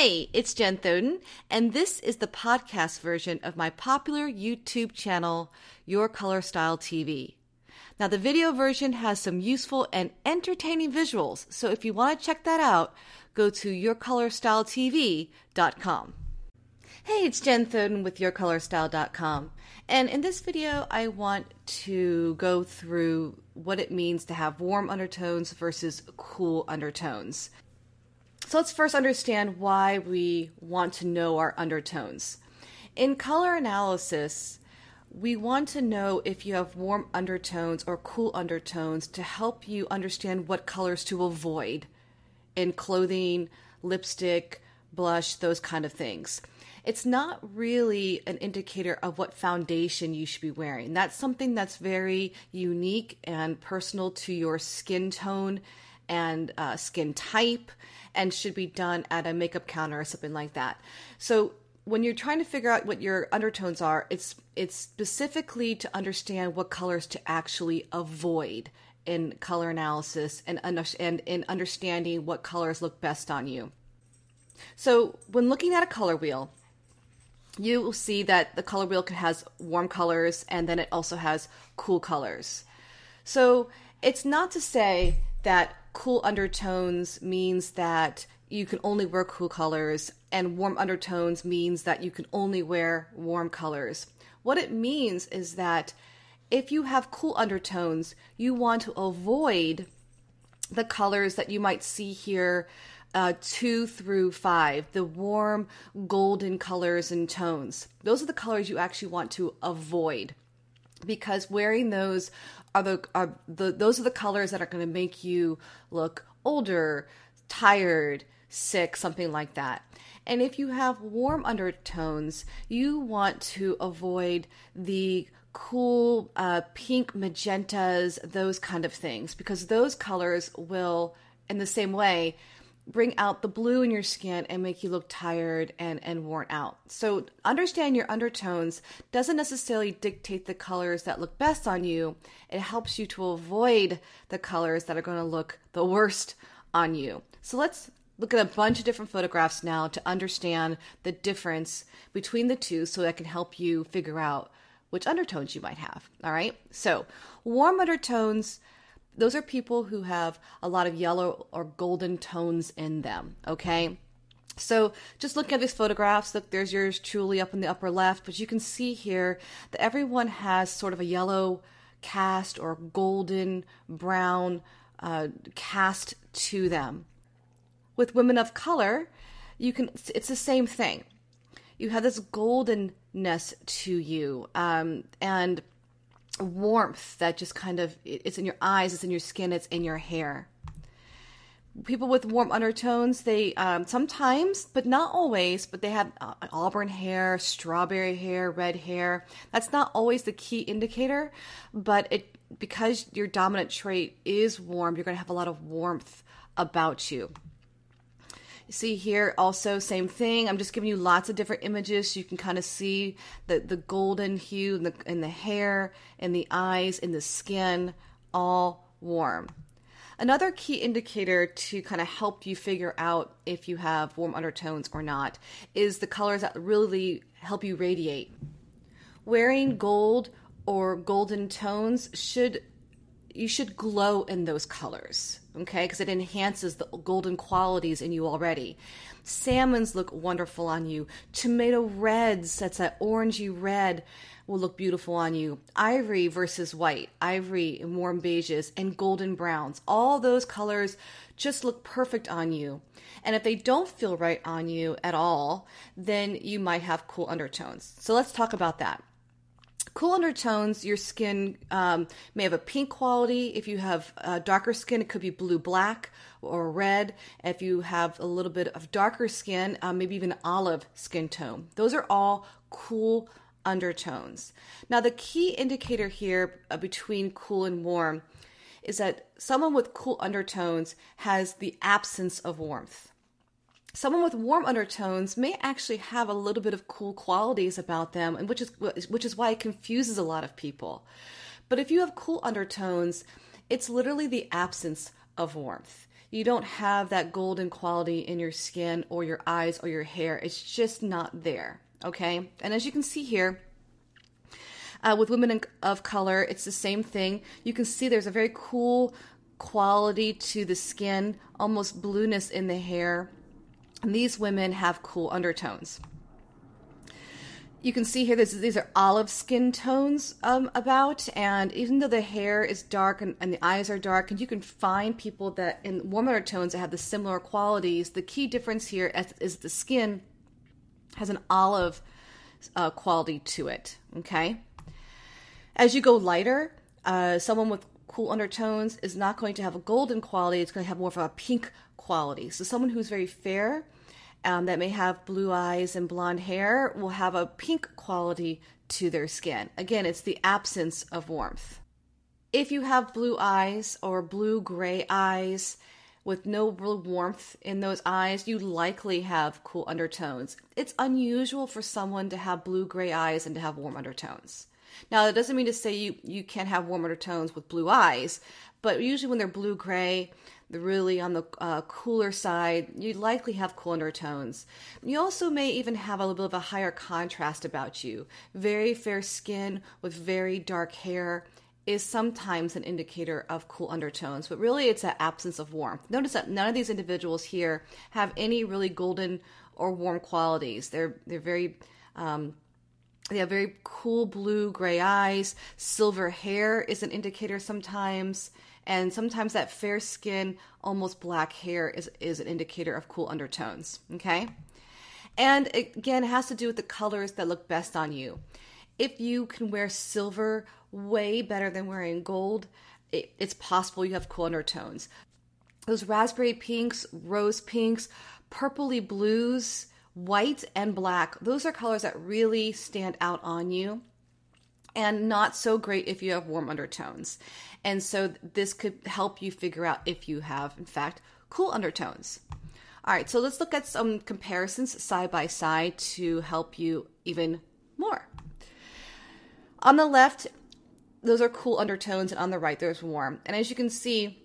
Hey, it's Jen Thoden, and this is the podcast version of my popular YouTube channel, Your Color Style TV. Now, the video version has some useful and entertaining visuals, so if you want to check that out, go to yourcolorstyletv.com. Hey, it's Jen Thoden with yourcolorstyle.com. And in this video, I want to go through what it means to have warm undertones versus cool undertones. So let's first understand why we want to know our undertones. In color analysis, we want to know if you have warm undertones or cool undertones to help you understand what colors to avoid in clothing, lipstick, blush, those kind of things. It's not really an indicator of what foundation you should be wearing. That's something that's very unique and personal to your skin tone and uh, skin type and should be done at a makeup counter or something like that. So when you're trying to figure out what your undertones are, it's it's specifically to understand what colors to actually avoid in color analysis and and in understanding what colors look best on you. So when looking at a color wheel, you will see that the color wheel has warm colors and then it also has cool colors. So it's not to say that cool undertones means that you can only wear cool colors, and warm undertones means that you can only wear warm colors. What it means is that if you have cool undertones, you want to avoid the colors that you might see here uh, two through five, the warm golden colors and tones. Those are the colors you actually want to avoid because wearing those are the are the those are the colors that are going to make you look older, tired, sick, something like that. And if you have warm undertones, you want to avoid the cool uh, pink magentas, those kind of things, because those colors will, in the same way, bring out the blue in your skin and make you look tired and, and worn out. So, understand your undertones doesn't necessarily dictate the colors that look best on you. It helps you to avoid the colors that are going to look the worst on you. So, let's look at a bunch of different photographs now to understand the difference between the two so that can help you figure out which undertones you might have. All right. So, warm undertones those are people who have a lot of yellow or golden tones in them, okay? So just looking at these photographs, look, there's yours truly up in the upper left, but you can see here that everyone has sort of a yellow cast or golden brown uh, cast to them. With women of color, you can it's the same thing. You have this goldenness to you, um, and warmth that just kind of it's in your eyes, it's in your skin, it's in your hair. People with warm undertones, they um, sometimes, but not always, but they have uh, auburn hair, strawberry hair, red hair. That's not always the key indicator, but it because your dominant trait is warm, you're going to have a lot of warmth about you see here also same thing. I'm just giving you lots of different images so you can kind of see the, the golden hue in the, in the hair in the eyes in the skin all warm. Another key indicator to kind of help you figure out if you have warm undertones or not is the colors that really help you radiate. Wearing gold or golden tones should you should glow in those colors, okay? Because it enhances the golden qualities in you already. Salmons look wonderful on you. Tomato reds, that's that orangey red, will look beautiful on you. Ivory versus white, ivory and warm beiges, and golden browns. All those colors just look perfect on you. And if they don't feel right on you at all, then you might have cool undertones. So let's talk about that cool undertones, your skin um, may have a pink quality. If you have uh, darker skin, it could be blue black or red. If you have a little bit of darker skin, um, maybe even olive skin tone. Those are all cool undertones. Now, the key indicator here uh, between cool and warm is that someone with cool undertones has the absence of warmth someone with warm undertones may actually have a little bit of cool qualities about them and which is which is why it confuses a lot of people but if you have cool undertones it's literally the absence of warmth you don't have that golden quality in your skin or your eyes or your hair. It's just not there. Okay. And as you can see here, uh, with women of color, it's the same thing. You can see there's a very cool quality to the skin, almost blueness in the hair. And these women have cool undertones. You can see here this, these are olive skin tones um, about and even though the hair is dark and, and, the eyes are dark and you can find people that in warmer tones that have the similar qualities the key difference here is, the skin has an olive uh, quality to it okay? As you go lighter uh, someone with cool undertones is not going to have a golden quality. It's going to have more of a pink quality so someone who's very fair um, that may have blue eyes and blonde hair will have a pink quality to their skin. Again, it's the absence of warmth. If you have blue eyes or blue gray eyes with no real warmth in those eyes, you likely have cool undertones. It's unusual for someone to have blue gray eyes and to have warm undertones. Now, that doesn't mean to say you, you can't have warm undertones with blue eyes, but usually when they're blue gray, they're really on the uh, cooler side, you likely have cool undertones. You also may even have a little bit of a higher contrast about you. Very fair skin with very dark hair is sometimes an indicator of cool undertones, but really it's an absence of warmth. Notice that none of these individuals here have any really golden or warm qualities. They're they're very um, they have very cool blue gray eyes. Silver hair is an indicator sometimes. And sometimes that fair skin, almost black hair is, is an indicator of cool undertones. Okay. And again, it has to do with the colors that look best on you. If you can wear silver way better than wearing gold, it, it's possible you have cool undertones. Those raspberry pinks, rose pinks, purpley blues, white and black, those are colors that really stand out on you and not so great if you have warm undertones. And so this could help you figure out if you have, in fact, cool undertones. All right, so let's look at some comparisons side by side to help you even more. On the left, those are cool undertones, and on the right, there's warm. And as you can see,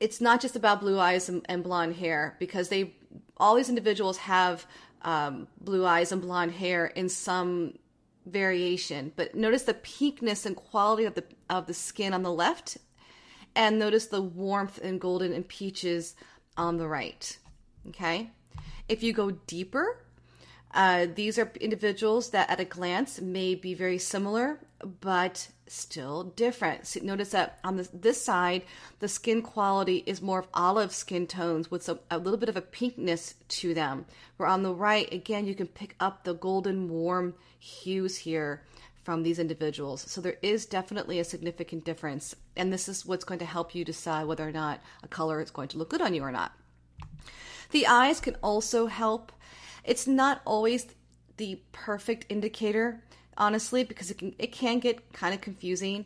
it's not just about blue eyes and, and blonde hair because they all these individuals have um, blue eyes and blonde hair in some variation. But notice the pinkness and quality of the of the skin on the left, and notice the warmth and golden and peaches on the right. Okay, if you go deeper, uh, these are individuals that at a glance may be very similar, but still different. Notice that on this, this side, the skin quality is more of olive skin tones with some, a little bit of a pinkness to them. Where on the right, again, you can pick up the golden warm hues here from these individuals. So there is definitely a significant difference. And this is what's going to help you decide whether or not a color is going to look good on you or not. The eyes can also help. It's not always the perfect indicator honestly, because it can it can get kind of confusing.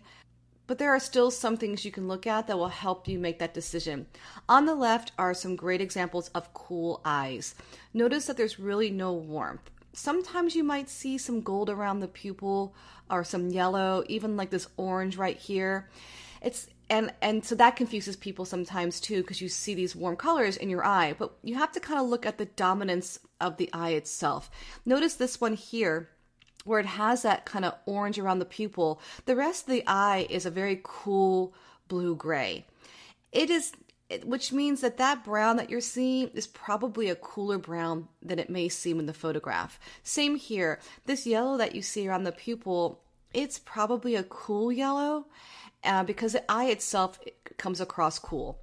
But there are still some things you can look at that will help you make that decision. On the left are some great examples of cool eyes. Notice that there's really no warmth. Sometimes you might see some gold around the pupil or some yellow, even like this orange right here. It's and and so that confuses people sometimes too because you see these warm colors in your eye, but you have to kind of look at the dominance of the eye itself. Notice this one here where it has that kind of orange around the pupil. The rest of the eye is a very cool blue gray. It is which means that that brown that you're seeing is probably a cooler brown than it may seem in the photograph. Same here. This yellow that you see around the pupil, it's probably a cool yellow uh, because the eye itself comes across cool.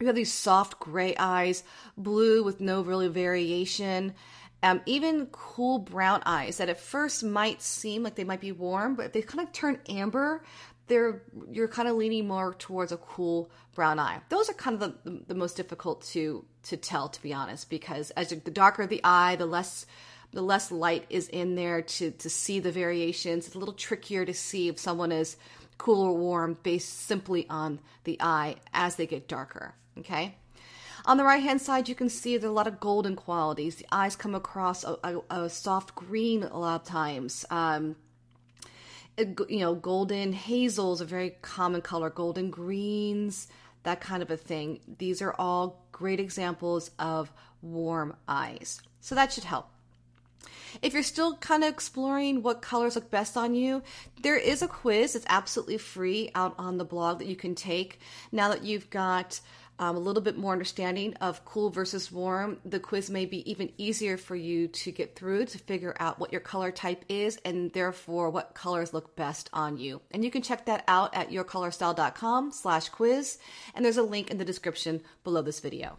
You have these soft gray eyes, blue with no really variation. Um, even cool brown eyes that at first might seem like they might be warm, but if they kind of turn amber, they're you're kind of leaning more towards a cool brown eye. Those are kind of the, the most difficult to to tell, to be honest, because as the darker the eye, the less the less light is in there to to see the variations. It's a little trickier to see if someone is cool or warm based simply on the eye as they get darker. Okay. On the right hand side, you can see there's a lot of golden qualities. The eyes come across a, a, a soft green a lot of times. Um, you know, golden hazels, a very common color, golden greens, that kind of a thing. These are all great examples of warm eyes. So that should help. If you're still kind of exploring what colors look best on you, there is a quiz. It's absolutely free out on the blog that you can take. Now that you've got um, a little bit more understanding of cool versus warm, the quiz may be even easier for you to get through to figure out what your color type is and therefore what colors look best on you. And you can check that out at yourcolorstyle.com slash quiz. And there's a link in the description below this video.